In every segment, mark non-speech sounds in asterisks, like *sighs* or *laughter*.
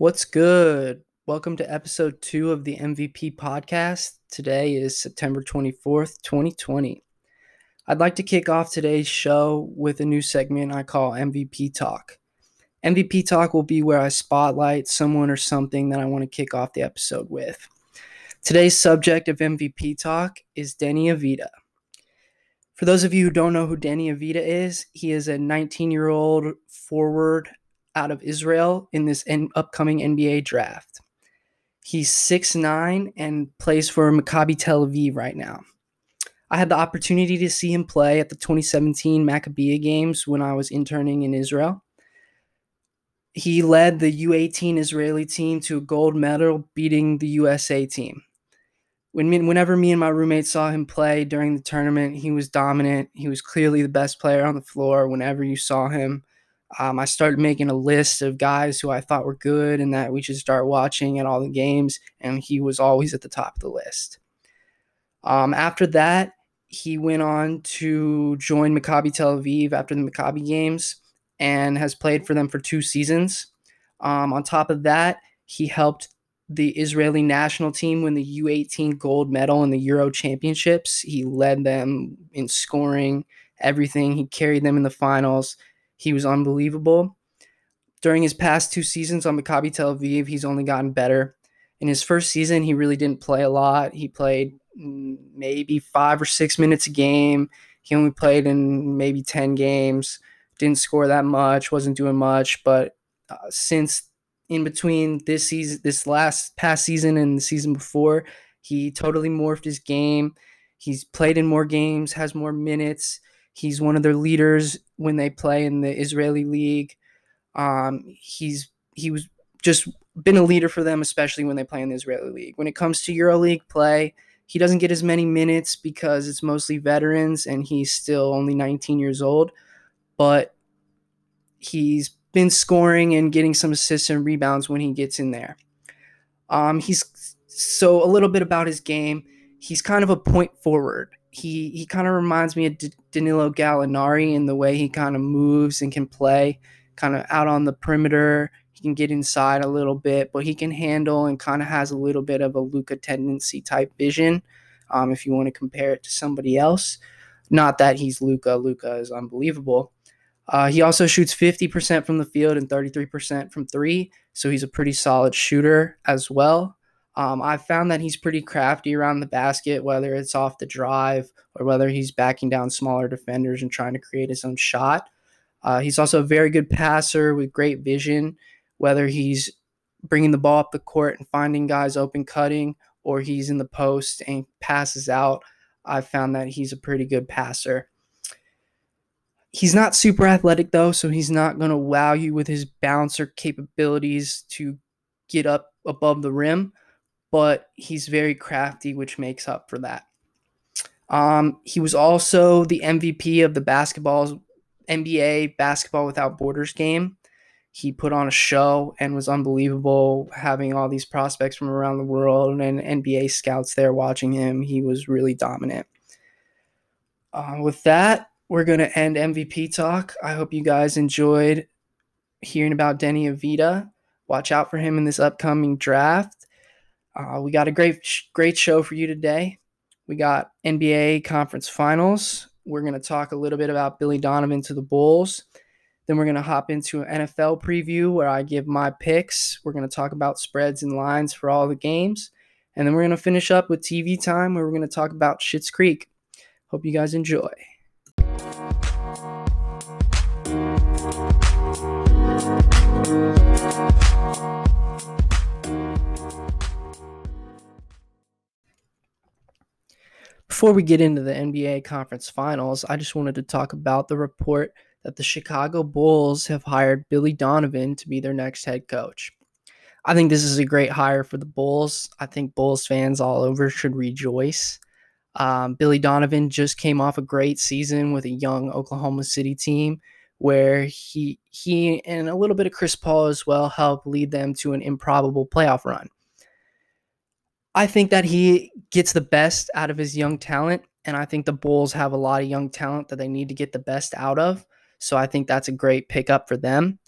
What's good? Welcome to episode two of the MVP podcast. Today is September 24th, 2020. I'd like to kick off today's show with a new segment I call MVP Talk. MVP Talk will be where I spotlight someone or something that I want to kick off the episode with. Today's subject of MVP Talk is Deni Avdija. For those of you who don't know who Deni Avdija is, he is a 19 year old forward out of Israel in this en- upcoming NBA draft. He's 6'9 and plays for Maccabi Tel Aviv right now. I had the opportunity to see him play at the 2017 Maccabi games when I was interning in Israel. He led the U18 Israeli team to a gold medal, beating the USA team. When me, whenever me and my roommate saw him play during the tournament, he was dominant. He was clearly the best player on the floor whenever you saw him. Um, I started making a list of guys who I thought were good and that we should start watching at all the games, and he was always at the top of the list. Um, after that, he went on to join Maccabi Tel Aviv after the Maccabi games and has played for them for two seasons. Um, on top of that, he helped the Israeli national team win the U18 gold medal in the Euro Championships. He led them in scoring, everything. He carried them in the finals he was unbelievable. During his past two seasons on Maccabi Tel Aviv, he's only gotten better. In his first season, he really didn't play a lot. He played maybe five or six minutes a game. He only played in maybe 10 games, didn't score that much, wasn't doing much. But uh, since in between this season, this last past season and the season before, he totally morphed his game. He's played in more games, has more minutes. He's one of their leaders when they play in the Israeli league. Um, he's he was just been a leader for them, especially when they play in the Israeli league. When it comes to EuroLeague play, he doesn't get as many minutes because it's mostly veterans and he's still only 19 years old. But he's been scoring and getting some assists and rebounds when he gets in there. Um, he's so a little bit about his game. He's kind of a point forward he he kind of reminds me of D- Danilo Gallinari in the way he kind of moves and can play kind of out on the perimeter. He can get inside a little bit, but he can handle and kind of has a little bit of a Luka tendency type vision. Um, if you want to compare it to somebody else, not that he's Luka. Luka is unbelievable. Uh, he also shoots 50% from the field and 33% from three, so he's a pretty solid shooter as well. Um, I've found that he's pretty crafty around the basket, whether it's off the drive or whether he's backing down smaller defenders and trying to create his own shot. Uh, he's also a very good passer with great vision, whether he's bringing the ball up the court and finding guys open cutting or he's in the post and passes out. I've found that he's a pretty good passer. He's not super athletic though, so he's not going to wow you with his bouncer capabilities to get up above the rim but he's very crafty, which makes up for that. Um, he was also the MVP of the basketball NBA Basketball Without Borders game. He put on a show and was unbelievable, having all these prospects from around the world and NBA scouts there watching him. He was really dominant. Uh, with that, we're going to end MVP talk. I hope you guys enjoyed hearing about Deni Avdija. Watch out for him in this upcoming draft. Uh, we got a great, great show for you today. We got NBA conference finals. We're going to talk a little bit about Billy Donovan to the Bulls. Then we're going to hop into an NFL preview where I give my picks. We're going to talk about spreads and lines for all the games. And then we're going to finish up with TV time where we're going to talk about Schitt's Creek. Hope you guys enjoy. Before we get into the NBA conference finals, I just wanted to talk about the report that the Chicago Bulls have hired Billy Donovan to be their next head coach. I think this is a great hire for the Bulls. I think Bulls fans all over should rejoice. Um, Billy Donovan just came off a great season with a young Oklahoma City team where he he and a little bit of Chris Paul as well helped lead them to an improbable playoff run. I think that he gets the best out of his young talent. And I think the Bulls have a lot of young talent that they need to get the best out of. So I think that's a great pickup for them.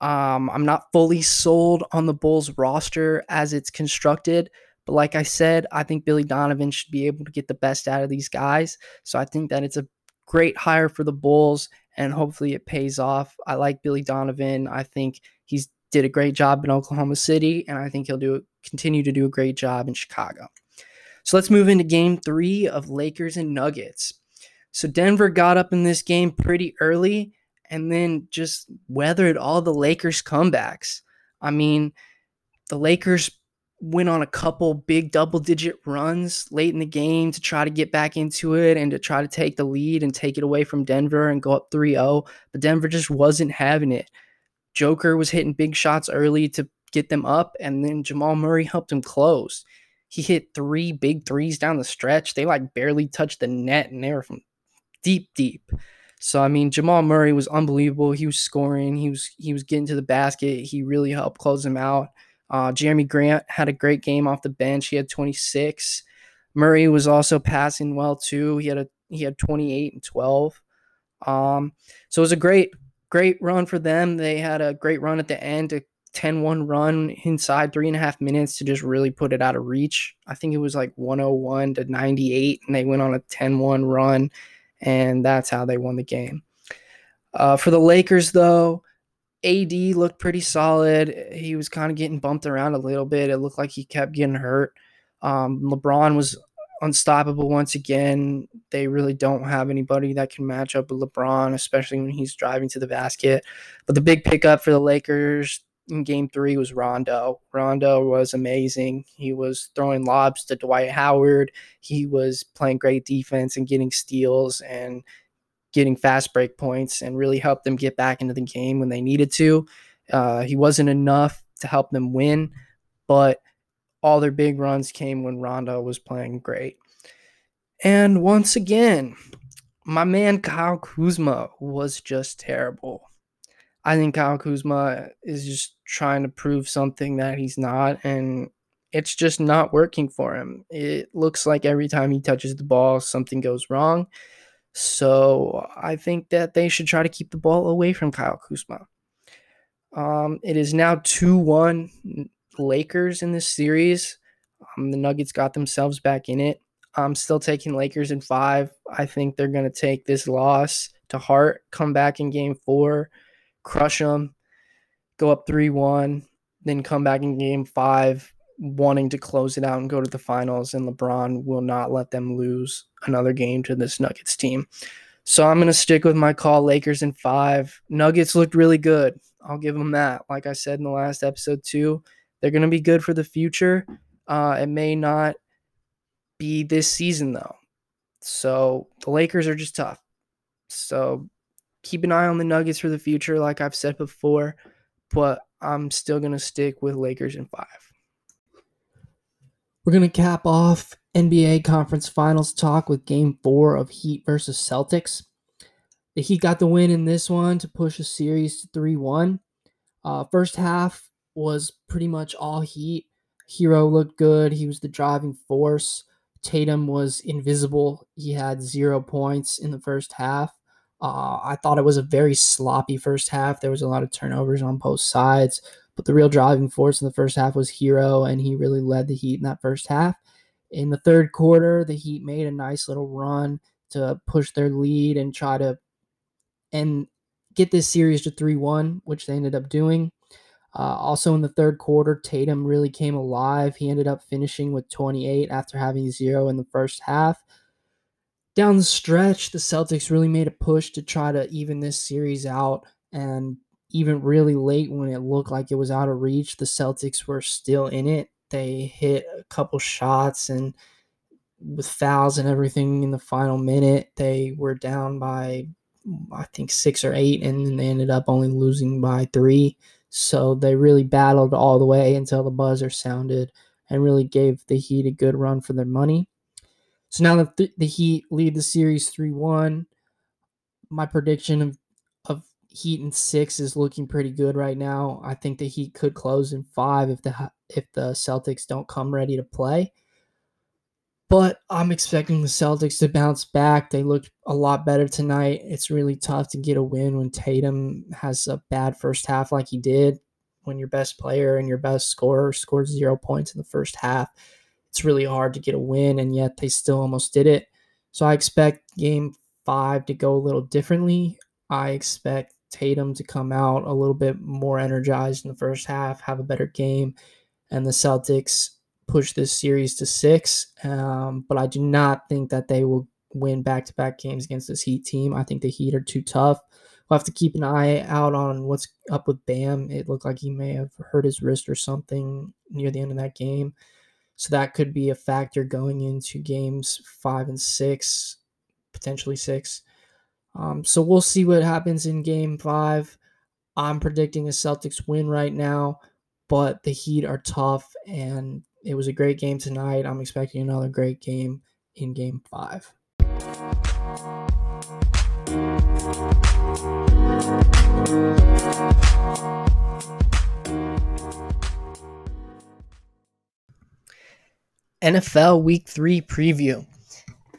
Um, I'm not fully sold on the Bulls roster as it's constructed, but like I said, I think Billy Donovan should be able to get the best out of these guys. So I think that it's a great hire for the Bulls, and hopefully it pays off. I like Billy Donovan. I think he's did a great job in Oklahoma City, and I think he'll do continue to do a great job in Chicago. So let's move into game three of Lakers and Nuggets. So Denver got up in this game pretty early and then just weathered all the Lakers' comebacks. I mean, the Lakers went on a couple big double digit runs late in the game to try to get back into it and to try to take the lead and take it away from Denver and go up 3 0. But Denver just wasn't having it. Joker was hitting big shots early to get them up, and then Jamal Murray helped him close. He hit three big threes down the stretch. They like barely touched the net, and they were from deep, deep. So I mean, Jamal Murray was unbelievable. He was scoring. He was he was getting to the basket. He really helped close them out. Uh, Jerami Grant had a great game off the bench. He had 26. Murray was also passing well too. He had a he had 28 and 12. Um, so it was a great great run for them. They had a great run at the end, a 10-1 run inside three and a half minutes to just really put it out of reach. I think it was like 101 to 98, and they went on a 10-1 run, and that's how they won the game. Uh, for the Lakers, though, AD looked pretty solid. He was kind of getting bumped around a little bit. It looked like he kept getting hurt. Um, LeBron was unstoppable once again. They really don't have anybody that can match up with LeBron, especially when he's driving to the basket. But the big pickup for the Lakers in game three was Rondo. Rondo was amazing. He was throwing lobs to Dwight Howard. He was playing great defense and getting steals and getting fast break points and really helped them get back into the game when they needed to. Uh, he wasn't enough to help them win, but all their big runs came when Rondo was playing great. And once again, my man Kyle Kuzma was just terrible. I think Kyle Kuzma is just trying to prove something that he's not, and it's just not working for him. It looks like every time he touches the ball, something goes wrong. So I think that they should try to keep the ball away from Kyle Kuzma. Um, it is now 2 1 Lakers in this series. Um, the Nuggets got themselves back in it. I'm still taking Lakers in five. I think they're going to take this loss to heart, come back in game four, crush them, go up 3 1, then come back in game five, wanting to close it out and go to the finals, and LeBron will not let them lose another game to this Nuggets team. So I'm going to stick with my call Lakers in five. Nuggets looked really good. I'll give them that. Like I said in the last episode, too, they're going to be good for the future. Uh, it may not be this season, though. So the Lakers are just tough. So keep an eye on the Nuggets for the future, like I've said before, but I'm still going to stick with Lakers in five. We're going to cap off NBA Conference Finals talk with game four of Heat versus Celtics. The Heat got the win in this one to push a series to 3 1. Uh, first half was pretty much all Heat. Herro looked good. He was the driving force. Tatum was invisible. He had zero points in the first half. Uh, I thought it was a very sloppy first half. There was a lot of turnovers on both sides. But the real driving force in the first half was Herro, and he really led the Heat in that first half. In the third quarter, the Heat made a nice little run to push their lead and try to and get this series to 3-1, which they ended up doing. Uh, also in the third quarter, Tatum really came alive. He ended up finishing with 28 after having zero in the first half. Down the stretch, the Celtics really made a push to try to even this series out and even really late when it looked like it was out of reach, the Celtics were still in it. They hit a couple shots and with fouls and everything in the final minute, they were down by I think six or eight, and then they ended up only losing by three. So they really battled all the way until the buzzer sounded and really gave the Heat a good run for their money. So now that the Heat lead the series 3 1, my prediction of Heat in six is looking pretty good right now. I think the Heat could close in five if the if the Celtics don't come ready to play. But I'm expecting the Celtics to bounce back. They looked a lot better tonight. It's really tough to get a win when Tatum has a bad first half like he did. When your best player and your best scorer scores zero points in the first half, it's really hard to get a win, and yet they still almost did it. So I expect game five to go a little differently. I expect Tatum to come out a little bit more energized in the first half, have a better game, and the Celtics push this series to six. Um, but I do not think that they will win back to back games against this Heat team. I think the Heat are too tough. We'll have to keep an eye out on what's up with Bam. It looked like he may have hurt his wrist or something near the end of that game. So that could be a factor going into games five and six, potentially six. Um, so we'll see what happens in game five. I'm predicting a Celtics win right now, but the Heat are tough and it was a great game tonight. I'm expecting another great game in game five. NFL Week 3 preview.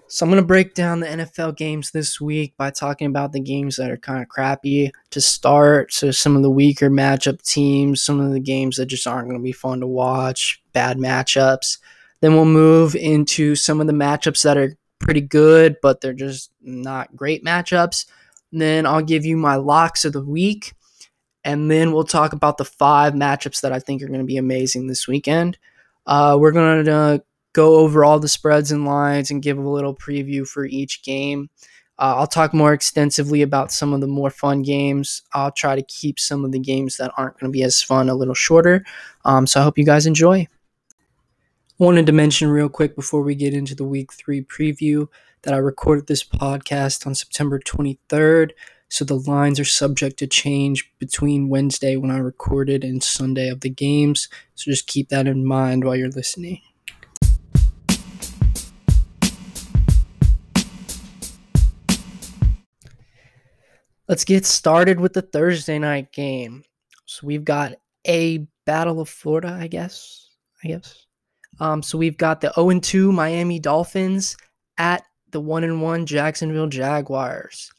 So I'm going to break down the NFL games this week by talking about the games that are kind of crappy to start. So some of the weaker matchup teams, some of the games that just aren't going to be fun to watch, bad matchups. Then we'll move into some of the matchups that are pretty good, but they're just not great matchups. And then I'll give you my locks of the week. And then we'll talk about the five matchups that I think are going to be amazing this weekend. Uh, we're going to go over all the spreads and lines and give a little preview for each game. Uh, I'll talk more extensively about some of the more fun games. I'll try to keep some of the games that aren't going to be as fun a little shorter. Um, so I hope you guys enjoy. Wanted to mention real quick before we get into the week three preview that I recorded this podcast on September 23rd. So the lines are subject to change between Wednesday when I recorded and Sunday of the games. So just keep that in mind while you're listening. Let's get started with the Thursday night game. So we've got a Battle of Florida, I guess. I guess. Um, so we've got the 0 2 Miami Dolphins at the 1 and 1 Jacksonville Jaguars.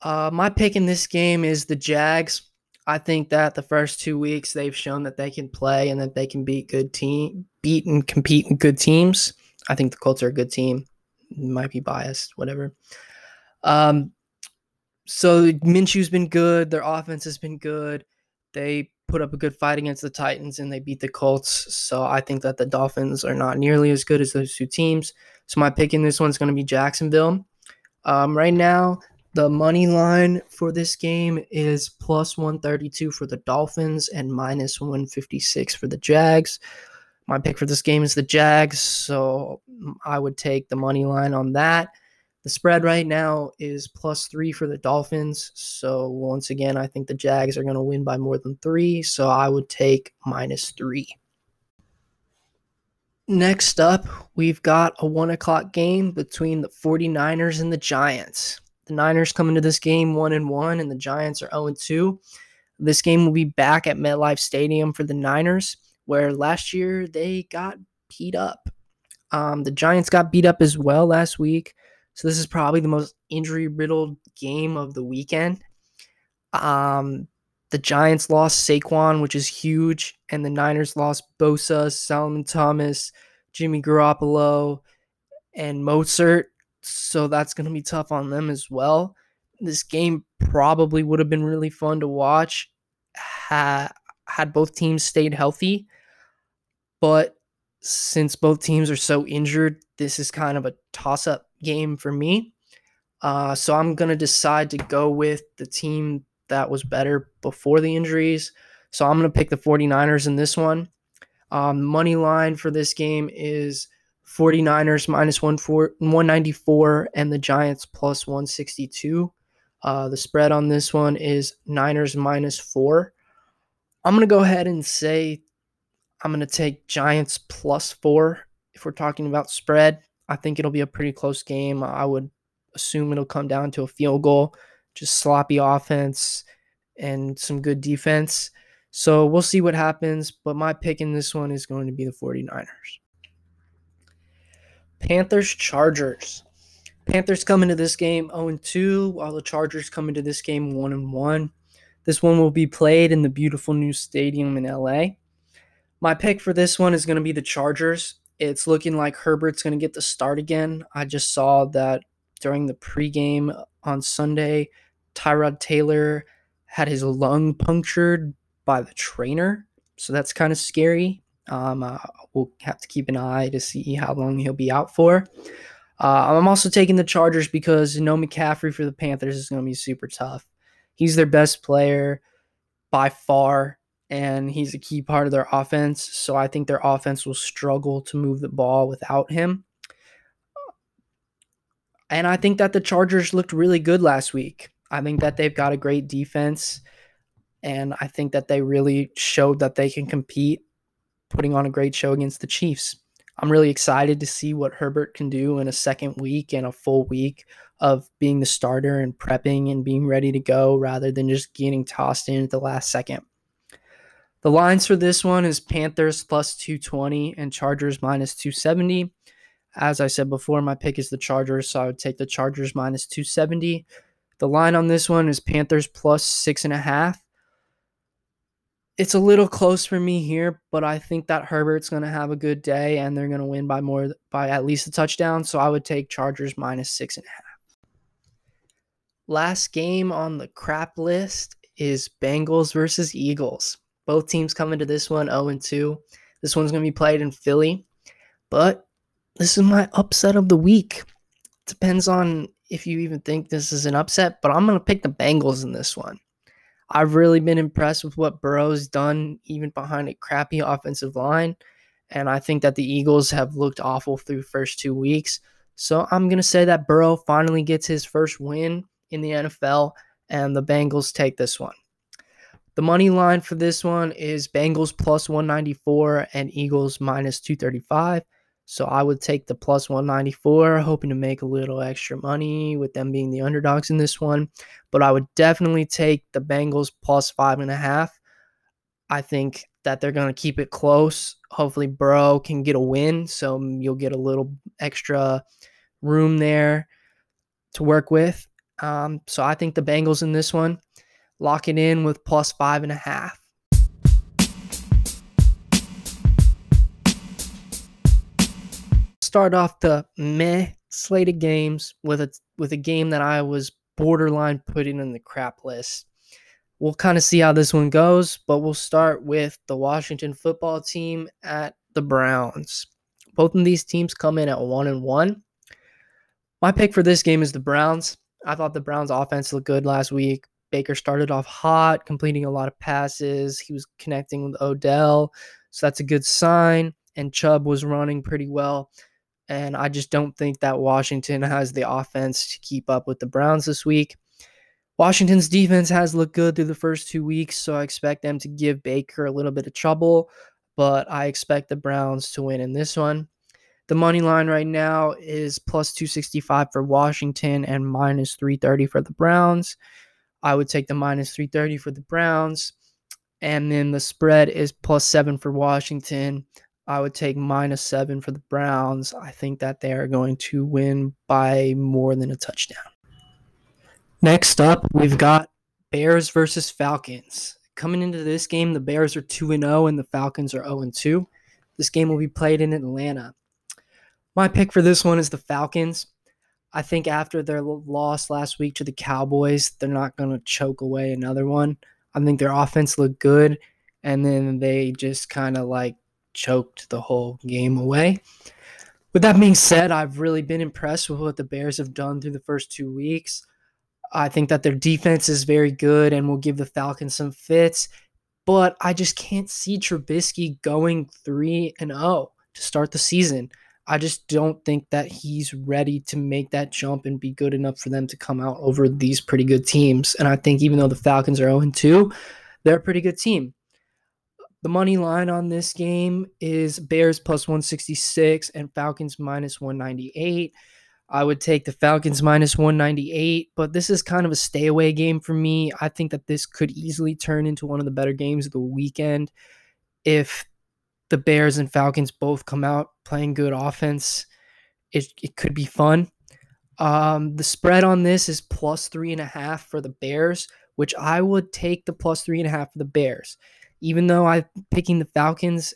Uh, my pick in this game is the Jags. I think that the first two weeks they've shown that they can play and that they can beat good team, beat and compete in good teams. I think the Colts are a good team. Might be biased, whatever. Um, so Minshew's been good. Their offense has been good. They put up a good fight against the Titans and they beat the Colts. So I think that the Dolphins are not nearly as good as those two teams. So my pick in this one is going to be Jacksonville. Um, right now, the money line for this game is plus 132 for the Dolphins and minus 156 for the Jags. My pick for this game is the Jags, so I would take the money line on that. The spread right now is plus three for the Dolphins. So once again, I think the Jags are going to win by more than three. So I would take minus three. Next up, we've got a one o'clock game between the 49ers and the Giants. The Niners come into this game one and one, and the Giants are 0 and 2. This game will be back at MetLife Stadium for the Niners, where last year they got beat up. Um, the Giants got beat up as well last week. So this is probably the most injury riddled game of the weekend. Um, the Giants lost Saquon, which is huge, and the Niners lost Bosa, Solomon Thomas, Jimmy Garoppolo, and Mostert. So that's going to be tough on them as well. This game probably would have been really fun to watch had, had both teams stayed healthy. But since both teams are so injured, this is kind of a toss up game for me. Uh, so I'm going to decide to go with the team that was better before the injuries. So I'm going to pick the 49ers in this one. Um, money line for this game is 49ers minus 194 and the Giants plus 162. Uh, the spread on this one is Niners minus four. I'm going to go ahead and say I'm going to take Giants plus four if we're talking about spread. I think it'll be a pretty close game. I would assume it'll come down to a field goal, just sloppy offense and some good defense. So we'll see what happens, but my pick in this one is going to be the 49ers. Panthers Chargers. Panthers come into this game 0 2, while the Chargers come into this game 1 1. This one will be played in the beautiful new stadium in LA. My pick for this one is going to be the Chargers. It's looking like Herbert's going to get the start again. I just saw that during the pregame on Sunday, Tyrod Taylor had his lung punctured by the trainer. So that's kind of scary. Um, uh, we'll have to keep an eye to see how long he'll be out for. Uh, I'm also taking the Chargers because no McCaffrey for the Panthers is going to be super tough. He's their best player by far, and he's a key part of their offense. So I think their offense will struggle to move the ball without him. And I think that the Chargers looked really good last week. I think that they've got a great defense, and I think that they really showed that they can compete, putting on a great show against the Chiefs. I'm really excited to see what Herbert can do in a second week and a full week of being the starter and prepping and being ready to go rather than just getting tossed in at the last second. The lines for this one is Panthers plus 220 and Chargers minus 270. As I said before, my pick is the Chargers, so I would take the Chargers minus 270. The line on this one is Panthers plus six and a half it's a little close for me here, but I think that Herbert's going to have a good day and they're going to win by more by at least a touchdown. So I would take Chargers minus six and a half. Last game on the crap list is Bengals versus Eagles. Both teams come into this one 0 and 2. This one's going to be played in Philly, but this is my upset of the week. Depends on if you even think this is an upset, but I'm going to pick the Bengals in this one. I've really been impressed with what Burrow's done, even behind a crappy offensive line. And I think that the Eagles have looked awful through first two weeks. So I'm going to say that Burrow finally gets his first win in the NFL, and the Bengals take this one. The money line for this one is Bengals plus 194 and Eagles minus 235. So I would take the plus 194, hoping to make a little extra money with them being the underdogs in this one. But I would definitely take the Bengals plus five and a half. I think that they're going to keep it close. Hopefully, Burrow can get a win. So you'll get a little extra room there to work with. Um, so I think the Bengals in this one lock it in with plus five and a half. start off the meh slate of games with a with a game that I was borderline putting in the crap list. We'll kind of see how this one goes, but we'll start with the Washington football team at the Browns. Both of these teams come in at one and one. My pick for this game is the Browns. I thought the Browns offense looked good last week. Baker started off hot, completing a lot of passes. He was connecting with Odell, so that's a good sign. And Chubb was running pretty well. And I just don't think that Washington *laughs* has the offense to keep up with the Browns this week. Washington's defense has looked good through the first two weeks, so I expect them to give Baker a little bit of trouble, but I expect the Browns to win in this one. The money line right now is plus 265 for Washington and minus 330 for the Browns. I would take the minus 330 for the Browns. And then the spread is plus seven for Washington. I would take minus seven for the Browns. I think that they are going to win by more than a touchdown. Next up, we've got Bears versus Falcons. Coming into this game, the Bears are 2 0 and the Falcons are 0 2. This game will be played in Atlanta. My pick for this one is the Falcons. I think after their loss last week to the Cowboys, they're not going to choke away another one. I think their offense looked good, and then they just kind of like choked the whole game away. With that being said, I've really been impressed with what the Bears have done through the first two weeks. I think that their defense is very good and will give the Falcons some fits, but I just can't see Trubisky going 3 and 0 to start the season. I just don't think that he's ready to make that jump and be good enough for them to come out over these pretty good teams. And I think even though the Falcons are 0 2, they're a pretty good team. The money line on this game is Bears plus 166 and Falcons minus 198. I would take the Falcons minus 198, but this is kind of a stay away game for me. I think that this could easily turn into one of the better games of the weekend if the Bears and Falcons both come out playing good offense it, it could be fun. Um, the spread on this is plus three and a half for the Bears, which I would take the plus three and a half for the Bears. Even though I'm picking the Falcons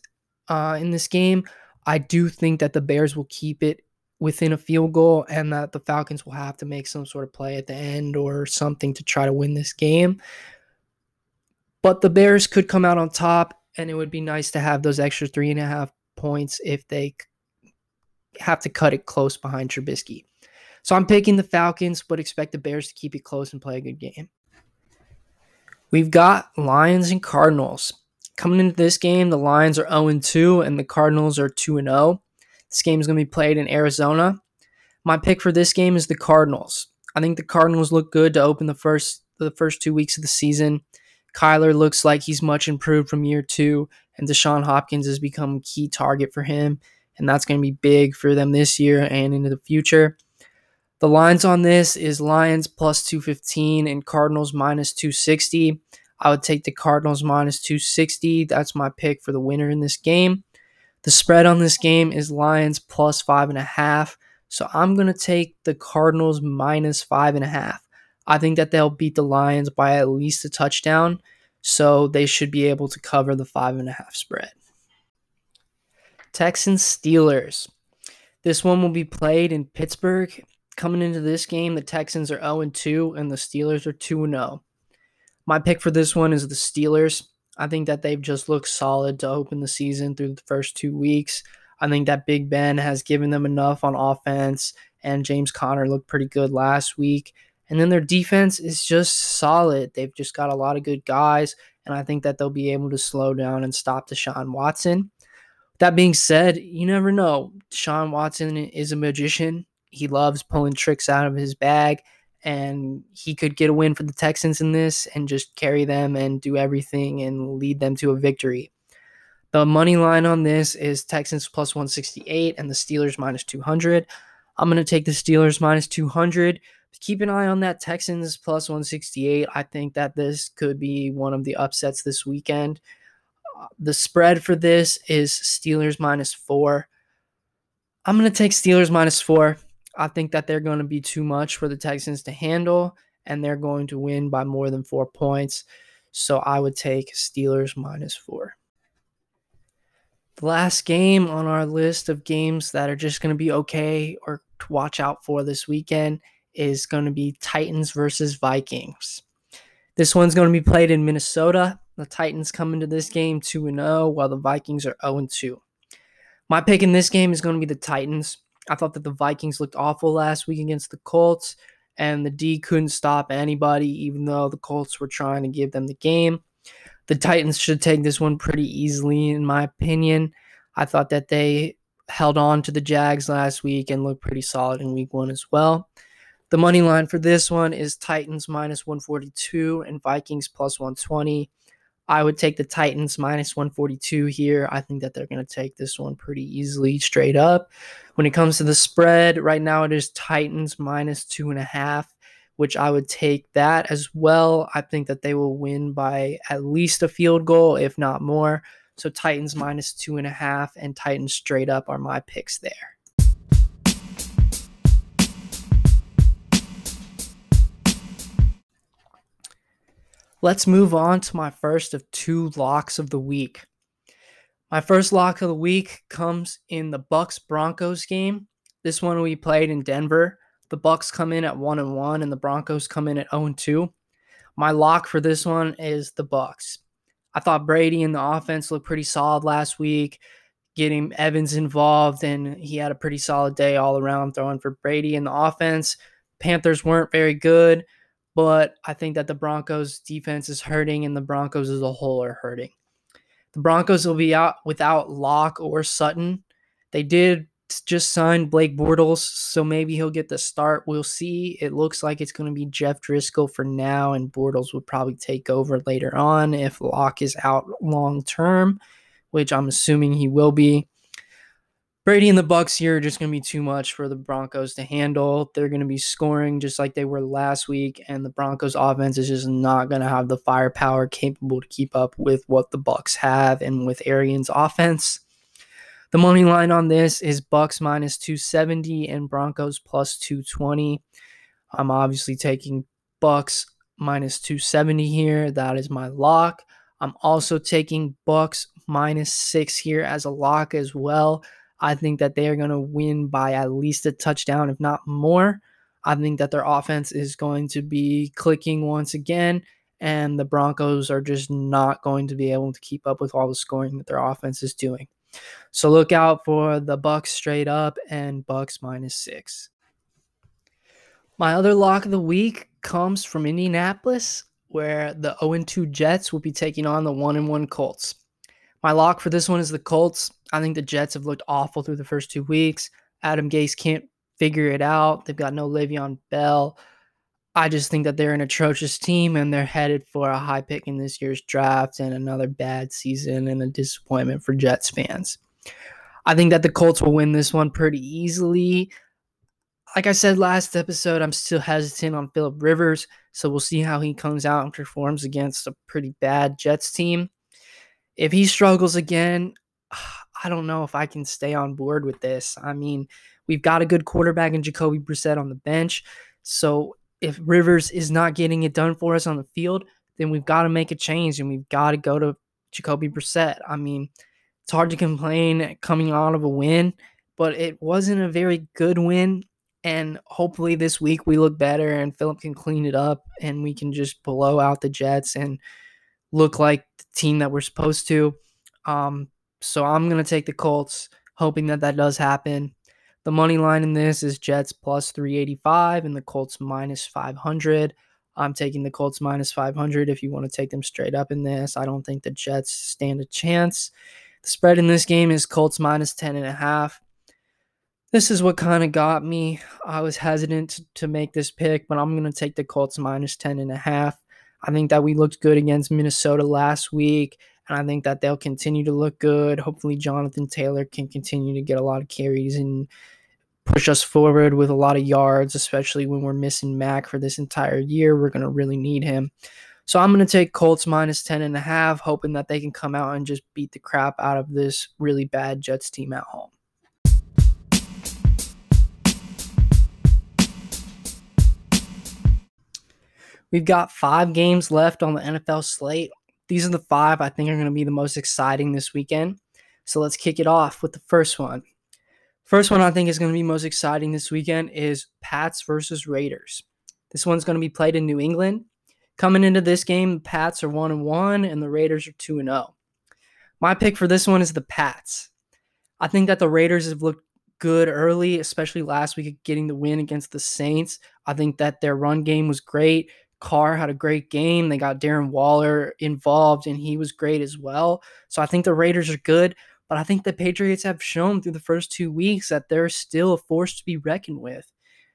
uh, in this game, I do think that the Bears will keep it within a field goal and that the Falcons will have to make some sort of play at the end or something to try to win this game. But the Bears could come out on top, and it would be nice to have those extra three and a half points if they have to cut it close behind Trubisky. So I'm picking the Falcons, but expect the Bears to keep it close and play a good game. We've got Lions and Cardinals. Coming into this game, the Lions are 0 2 and the Cardinals are 2 0. This game is going to be played in Arizona. My pick for this game is the Cardinals. I think the Cardinals look good to open the first the first two weeks of the season. Kyler looks like he's much improved from year two, and Deshaun Hopkins has become a key target for him, and that's going to be big for them this year and into the future. The lines on this is Lions plus 215 and Cardinals minus 260. I would take the Cardinals minus 260. That's my pick for the winner in this game. The spread on this game is Lions plus five and a half. So I'm going to take the Cardinals minus five and a half. I think that they'll beat the Lions by at least a touchdown. So they should be able to cover the five and a half spread. Texans Steelers. This one will be played in Pittsburgh. Coming into this game, the Texans are 0 2 and the Steelers are 2 0. My pick for this one is the Steelers. I think that they've just looked solid to open the season through the first two weeks. I think that Big Ben has given them enough on offense, and James Conner looked pretty good last week. And then their defense is just solid. They've just got a lot of good guys, and I think that they'll be able to slow down and stop Deshaun Watson. That being said, you never know. Deshaun Watson is a magician. He loves pulling tricks out of his bag, and he could get a win for the Texans in this and just carry them and do everything and lead them to a victory. The money line on this is Texans plus 168 and the Steelers minus 200. I'm going to take the Steelers minus 200 keep an eye on that Texans plus 168. I think that this could be one of the upsets this weekend. Uh, the spread for this is Steelers minus four. I'm going to take Steelers minus four. I think that they're going to be too much for the Texans to handle, and they're going to win by more than four points. So I would take Steelers minus four. The last game on our list of games that are just going to be okay or to watch out for this weekend is going to be Titans versus Vikings. This one's going to be played in Minnesota. The Titans come into this game 2 0, while the Vikings are 0 2. My pick in this game is going to be the Titans. I thought that the Vikings looked awful last week against the Colts, and the D couldn't stop anybody, even though the Colts were trying to give them the game. The Titans should take this one pretty easily, in my opinion. I thought that they held on to the Jags last week and looked pretty solid in week one as well. The money line for this one is Titans minus 142 and Vikings plus 120. I would take the Titans minus 142 here. I think that they're going to take this one pretty easily, straight up. When it comes to the spread, right now it is Titans minus two and a half, which I would take that as well. I think that they will win by at least a field goal, if not more. So Titans minus two and a half and Titans straight up are my picks there. Let's move on to my first of two locks of the week. My first lock of the week comes in the Bucs Broncos game. This one we played in Denver. The Bucs come in at 1 and 1 and the Broncos come in at 0 and 2. My lock for this one is the Bucs. I thought Brady and the offense looked pretty solid last week, getting Evans involved and he had a pretty solid day all around throwing for Brady and the offense. Panthers weren't very good but I think that the Broncos defense is hurting and the Broncos as a whole are hurting. The Broncos will be out without Lock or Sutton. They did just sign Blake Bortles, so maybe he'll get the start. We'll see. It looks like it's going to be Jeff Driskel for now, and Bortles will probably take over later on if Lock is out long term, which I'm assuming he will be. Brady and the Bucs here are just going to be too much for the Broncos to handle. They're going to be scoring just like they were last week, and the Broncos offense is just not going to have the firepower capable to keep up with what the Bucs have and with Arians' offense. The money line on this is Bucs minus 270 and Broncos plus 220. I'm obviously taking Bucs minus 270 here. That is my lock. I'm also taking Bucs minus 6 here as a lock as well. I think that they are going to win by at least a touchdown if not more. I think that their offense is going to be clicking once again and the Broncos are just not going to be able to keep up with all the scoring that their offense is doing. So look out for the Bucs straight up and Bucs minus 6. My other lock of the week comes from Indianapolis where the 0 2 Jets will be taking on the 1 1 Colts. My lock for this one is the Colts. I think the Jets have looked awful through the first two weeks. Adam Gase can't figure it out. They've got no Le'Veon Bell. I just think that they're an atrocious team and they're headed for a high pick in this year's draft and another bad season and a disappointment for Jets fans. I think that the Colts will win this one pretty easily. Like I said last episode, I'm still hesitant on Philip Rivers, so we'll see how he comes out and performs against a pretty bad Jets team. If he struggles again, *sighs* I don't know if I can stay on board with this. I mean, we've got a good quarterback in Jacoby Brissett on the bench, so if Rivers is not getting it done for us on the field, then we've got to make a change and we've got to go to Jacoby Brissett. I mean, it's hard to complain coming out of a win, but it wasn't a very good win. And hopefully this week we look better and Philip can clean it up and we can just blow out the Jets and look like team that we're supposed to. Um, so I'm going to take the Colts, hoping that that does happen. The money line in this is Jets plus 385 and the Colts minus 500. I'm taking the Colts minus 500 if you want to take them straight up in this. I don't think the Jets stand a chance. The spread in this game is Colts minus 10 and a half. This is what kind of got me. I was hesitant to, make this pick, but I'm going to take the Colts minus 10 and a half. I think that we looked good against Minnesota last week, and I think that they'll continue to look good. Hopefully, Jonathan Taylor can continue to get a lot of carries and push us forward with a lot of yards, especially when we're missing Mack for this entire year. We're going to really need him. So I'm going to take Colts minus 10 and a half, hoping that they can come out and just beat the crap out of this really bad Jets team at home. We've got five games left on the NFL slate. These are the five I think are going to be the most exciting this weekend. So let's kick it off with the first one. First one I think is going to be most exciting this weekend is Pats versus Raiders. This one's going to be played in New England. Coming into this game, the Pats are 1 and 1 and the Raiders are 2 and 0. My pick for this one is the Pats. I think that the Raiders have looked good early, especially last week getting the win against the Saints. I think that their run game was great. Carr had a great game. They got Darren Waller involved and he was great as well. So I think the Raiders are good. But I think the Patriots have shown through the first two weeks that they're still a force to be reckoned with.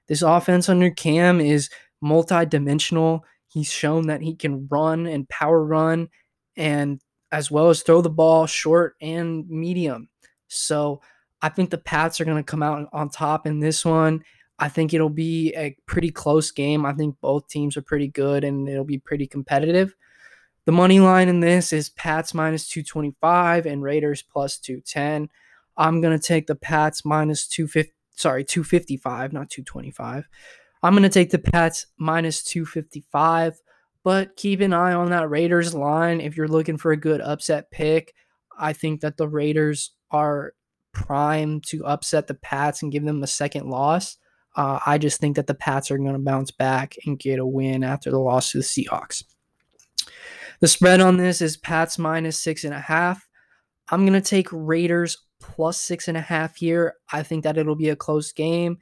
This offense under Cam is multi-dimensional. He's shown that he can run and power run and as well as throw the ball short and medium. So I think the Pats are going to come out on top in this one. I think it'll be a pretty close game. I think both teams are pretty good and it'll be pretty competitive. The money line in this is Pats minus 225 and Raiders plus 210. I'm going to take the Pats minus 250 sorry, 255, not 225. I'm going to take the Pats minus 255, but keep an eye on that Raiders line if you're looking for a good upset pick. I think that the Raiders are primed to upset the Pats and give them a second loss. Uh, I just think that the Pats are going to bounce back and get a win after the loss to the Seahawks. The spread on this is Pats minus six and a half. I'm going to take Raiders plus six and a half here. I think that it'll be a close game,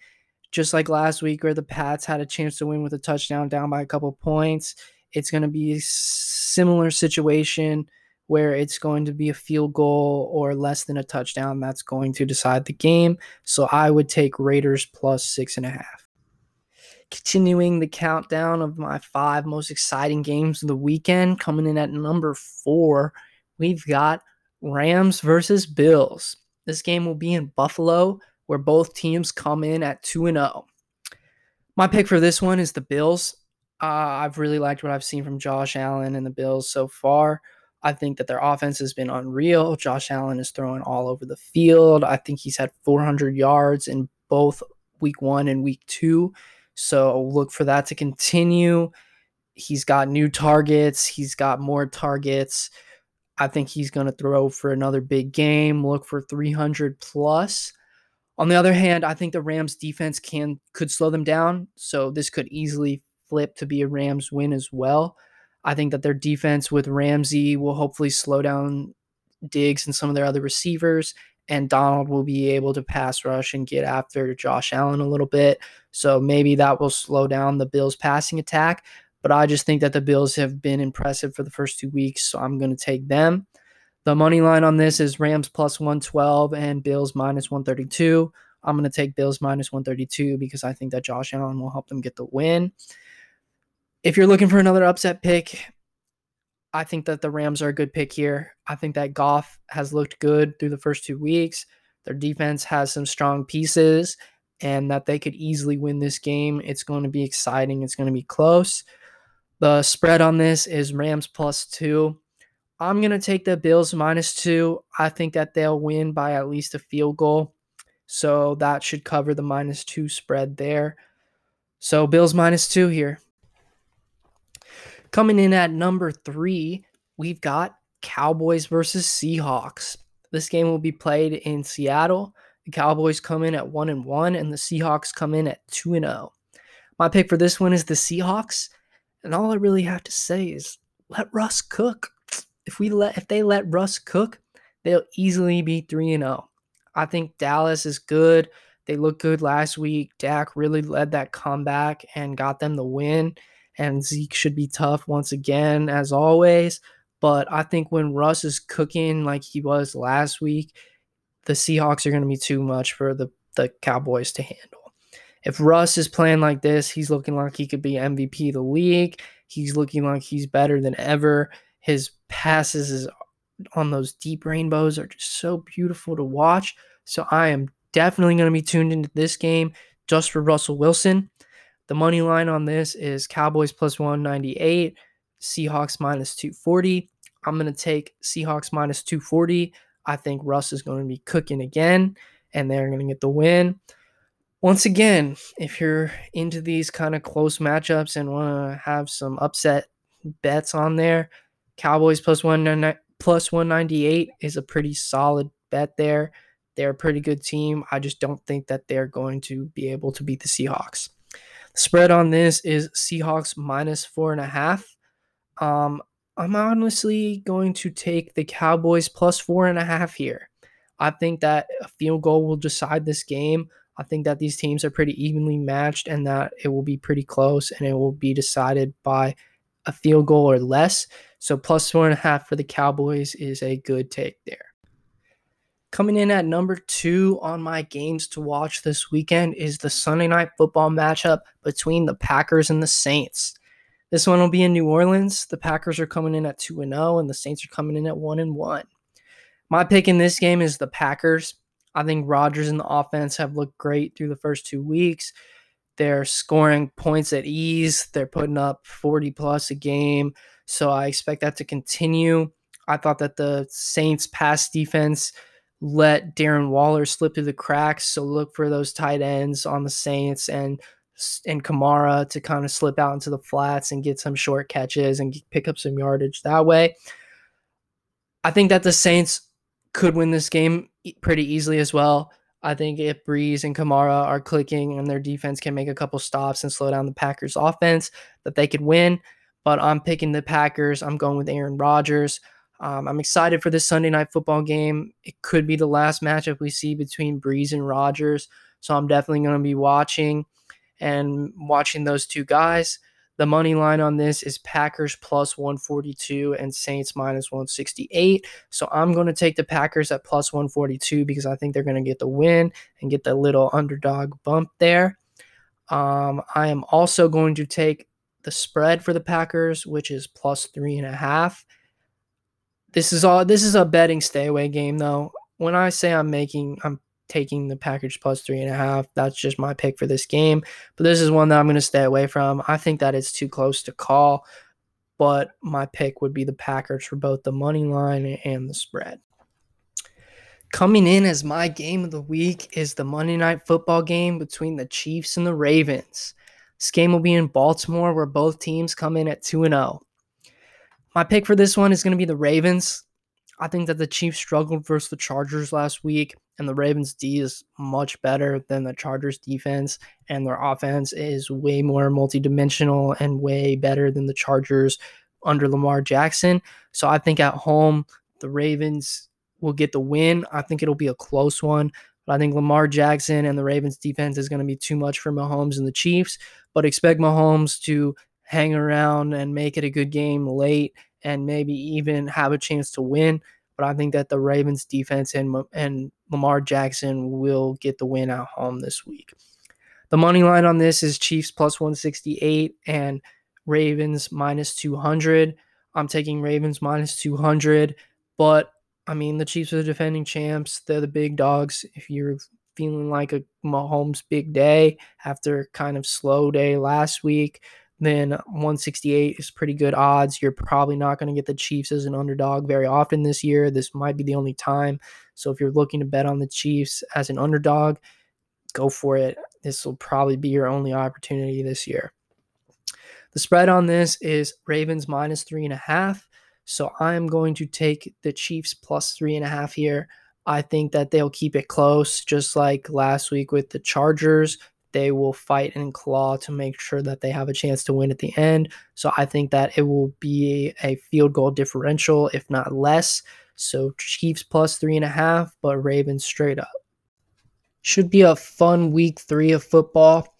just like last week where the Pats had a chance to win with a touchdown down by a couple points. It's going to be a similar situation where it's going to be a field goal or less than a touchdown that's going to decide the game. So I would take Raiders plus six and a half continuing the countdown of my five most exciting games of the weekend. Coming in at number four, we've got Rams versus Bills. This game will be in Buffalo, where both teams come in at 2 and 0. My pick for this one is the Bills. Uh, I've really liked what I've seen from Josh Allen and the Bills so far. I think that their offense has been unreal. Josh Allen is throwing all over the field. I think he's had 400 yards in both week one and week two. So look for that to continue. He's got new targets, he's got more targets. I think he's going to throw for another big game. Look for 300 plus. On the other hand, I think the Rams defense can could slow them down, so this could easily flip to be a Rams win as well. I think that their defense with Ramsey will hopefully slow down Diggs and some of their other receivers, and Donald will be able to pass rush and get after Josh Allen a little bit. So maybe that will slow down the Bills' passing attack. But I just think that the Bills have been impressive for the first two weeks, so I'm going to take them. The money line on this is Rams plus 112 and Bills minus 132. I'm going to take Bills minus 132 because I think that Josh Allen will help them get the win. If you're looking for another upset pick, I think that the Rams are a good pick here. I think that Goff has looked good through the first two weeks. Their defense has some strong pieces and that they could easily win this game. It's going to be exciting. It's going to be close. The spread on this is Rams plus two. I'm going to take the Bills minus two. I think that they'll win by at least a field goal. So that should cover the minus two spread there. So Bills minus two here. Coming in at number three, we've got Cowboys versus Seahawks. This game will be played in Seattle. The Cowboys come in at one and one, and the Seahawks come in at two and zero. Oh. My pick for this one is the Seahawks. And all I really have to say is let Russ cook. If we let if they let Russ cook, they'll easily be 3 and 0. I think Dallas is good. They looked good last week. Dak really led that comeback and got them the win. And Zeke should be tough once again, as always. But I think when Russ is cooking like he was last week, the Seahawks are going to be too much for the, the Cowboys to handle if Russ is playing like this, he's looking like he could be MVP of the league. He's looking like he's better than ever. His passes is on those deep rainbows are just so beautiful to watch. So I am definitely going to be tuned into this game just for Russell Wilson. The money line on this is Cowboys plus 198, Seahawks minus 240. I'm going to take Seahawks minus 240. I think Russ is going to be cooking again, and they're going to get the win once again, if you're into these kind of close matchups and want to have some upset bets on there, Cowboys plus one plus 198 is a pretty solid bet there. They're a pretty good team. I just don't think that they're going to be able to beat the Seahawks. Spread on this is Seahawks minus four and a half. Um, I'm honestly going to take the Cowboys plus four and a half here. I think that a field goal will decide this game. I think that these teams are pretty evenly matched and that it will be pretty close and it will be decided by a field goal or less. So plus four and a half for the Cowboys is a good take there. Coming in at number two on my games to watch this weekend is the Sunday night football matchup between the Packers and the Saints. This one will be in New Orleans. The Packers are coming in at 2 and 0 and the Saints are coming in at 1 and 1. My pick in this game is the Packers. I think Rodgers and the offense have looked great through the first two weeks. They're scoring points at ease. They're putting up 40 plus a game. So I expect that to continue. I thought that the Saints pass defense let Darren Waller slip through the cracks. So look for those tight ends on the Saints and and Kamara to kind of slip out into the flats and get some short catches and pick up some yardage that way. I think that the Saints could win this game pretty easily as well. I think if Brees and Kamara are clicking and their defense can make a couple stops and slow down the Packers offense, that they could win. But I'm picking the Packers. I'm going with Aaron Rodgers. Um, I'm excited for this Sunday night football game. It could be the last matchup we see between Brees and Rodgers. So I'm definitely going to be watching and watching those two guys. The money line on this is Packers plus 142 and Saints minus 168. So I'm going to take the Packers at plus 142 because I think they're going to get the win and get the little underdog bump there. Um, I am also going to take the spread for the Packers, which is plus three and a half. This is all. This is a betting stay away game, though. When I say I'm making, I'm taking the Packers plus three and a half. That's just my pick for this game. But this is one that I'm going to stay away from. I think that it's too close to call. but my pick would be the Packers for both the money line and the spread. Coming in as my game of the week is the Monday night football game between the Chiefs and the Ravens. This game will be in Baltimore where both teams come in at 2 0. My pick for this one is going to be the Ravens. I think that the Chiefs struggled versus the Chargers last week, and the Ravens D is much better than the Chargers defense, and their offense is way more multidimensional and way better than the Chargers under Lamar Jackson. So I think at home, the Ravens will get the win. I think it'll be a close one, but I think Lamar Jackson and the Ravens defense is going to be too much for Mahomes and the Chiefs. But expect Mahomes to hang around and make it a good game late and maybe even have a chance to win. But I think that the Ravens defense and and Lamar Jackson will get the win at home this week. The money line on this is Chiefs plus 168 and Ravens minus 200. I'm taking Ravens minus 200, but I mean, the Chiefs are the defending champs. They're the big dogs. If you're feeling like a Mahomes big day after kind of slow day last week, then 168 is pretty good odds. You're probably not going to get the Chiefs as an underdog very often this year. This might be the only time. So if you're looking to bet on the Chiefs as an underdog, go for it. This will probably be your only opportunity this year. The spread on this is Ravens minus three and a half. So I'm going to take the Chiefs plus three and a half here. I think that they'll keep it close, just like last week with the Chargers they will fight and claw to make sure that they have a chance to win at the end. So I think that it will be a field goal differential, if not less. So Chiefs plus three and a half, but Ravens straight up. Should be a fun week three of football.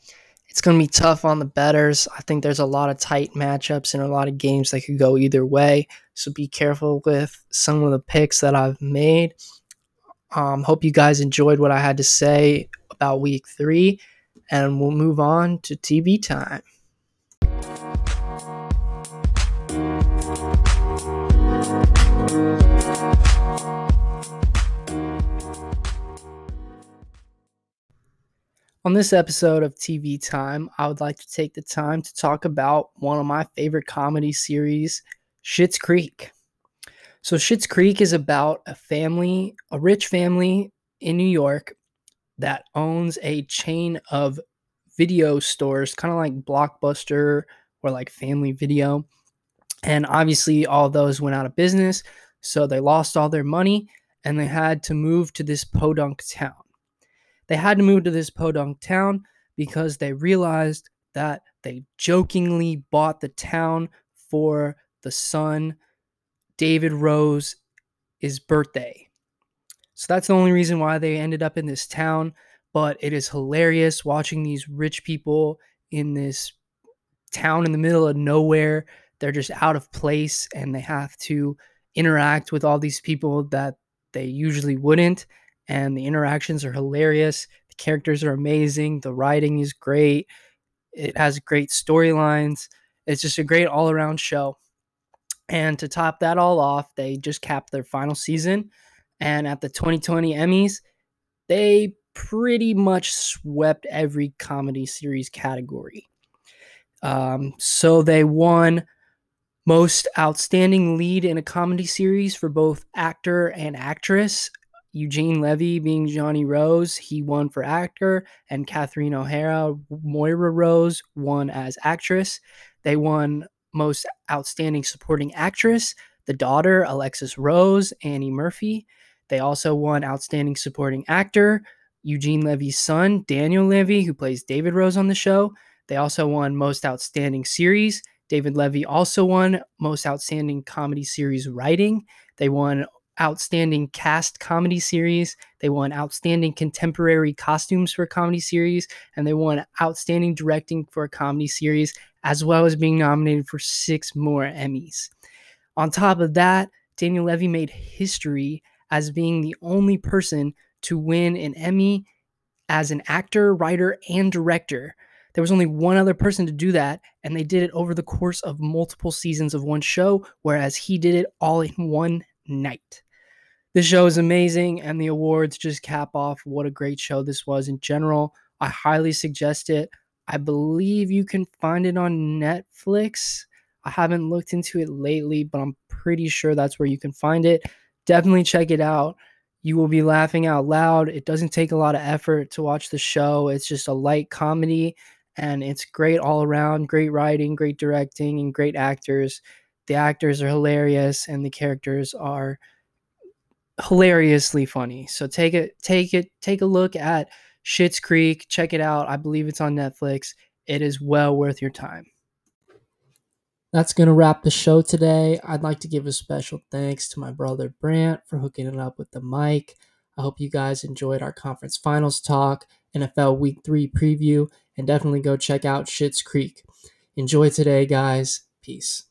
It's going to be tough on the betters. I think there's a lot of tight matchups and a lot of games that could go either way. So be careful with some of the picks that I've made. Um, hope you guys enjoyed what I had to say about week three and we'll move on to TV time. On this episode of TV Time, I would like to take the time to talk about one of my favorite comedy series, Schitt's Creek. So, Schitt's Creek is about a family, a rich family in New York that owns a chain of video stores, kind of like Blockbuster or like Family Video. And obviously, all those went out of business. So they lost all their money and they had to move to this podunk town. They had to move to this podunk town because they realized that they jokingly bought the town for the son, David Rose, his birthday. So that's the only reason why they ended up in this town. But it is hilarious watching these rich people in this town in the middle of nowhere. They're just out of place and they have to interact with all these people that they usually wouldn't. And the interactions are hilarious. The characters are amazing. The writing is great. It has great storylines. It's just a great all around show. And to top that all off, they just capped their final season and at the 2020 Emmys, they pretty much swept every comedy series category. Um, so they won most outstanding lead in a comedy series for both actor and actress. Eugene Levy being Johnny Rose, he won for actor, and Catherine O'Hara, Moira Rose, won as actress. They won most outstanding supporting actress, the daughter, Alexis Rose, Annie Murphy. They also won Outstanding Supporting Actor, Eugene Levy's son, Daniel Levy, who plays David Rose on the show. They also won Most Outstanding Series. David Levy also won Most Outstanding Comedy Series Writing. They won Outstanding Cast Comedy Series. They won Outstanding Contemporary Costumes for a Comedy Series. And they won Outstanding Directing for a Comedy Series, as well as being nominated for six more Emmys. On top of that, Daniel Levy made history as being the only person to win an Emmy as an actor, writer, and director. There was only one other person to do that, and they did it over the course of multiple seasons of one show, whereas he did it all in one night. This show is amazing, and the awards just cap off what a great show this was in general. I highly suggest it. I believe you can find it on Netflix. I haven't looked into it lately, but I'm pretty sure that's where you can find it. Definitely check it out. You will be laughing out loud. It doesn't take a lot of effort to watch the show. It's just a light comedy and it's great all around. Great writing, great directing, and great actors. The actors are hilarious and the characters are hilariously funny. So take it take it take a look at Schitt's Creek. Check it out. I believe it's on Netflix. It is well worth your time. That's going to wrap the show today. I'd like to give a special thanks to my brother Brant for hooking it up with the mic. I hope you guys enjoyed our conference finals talk, NFL week three preview, and definitely go check out Schitt's Creek. Enjoy today, guys. Peace.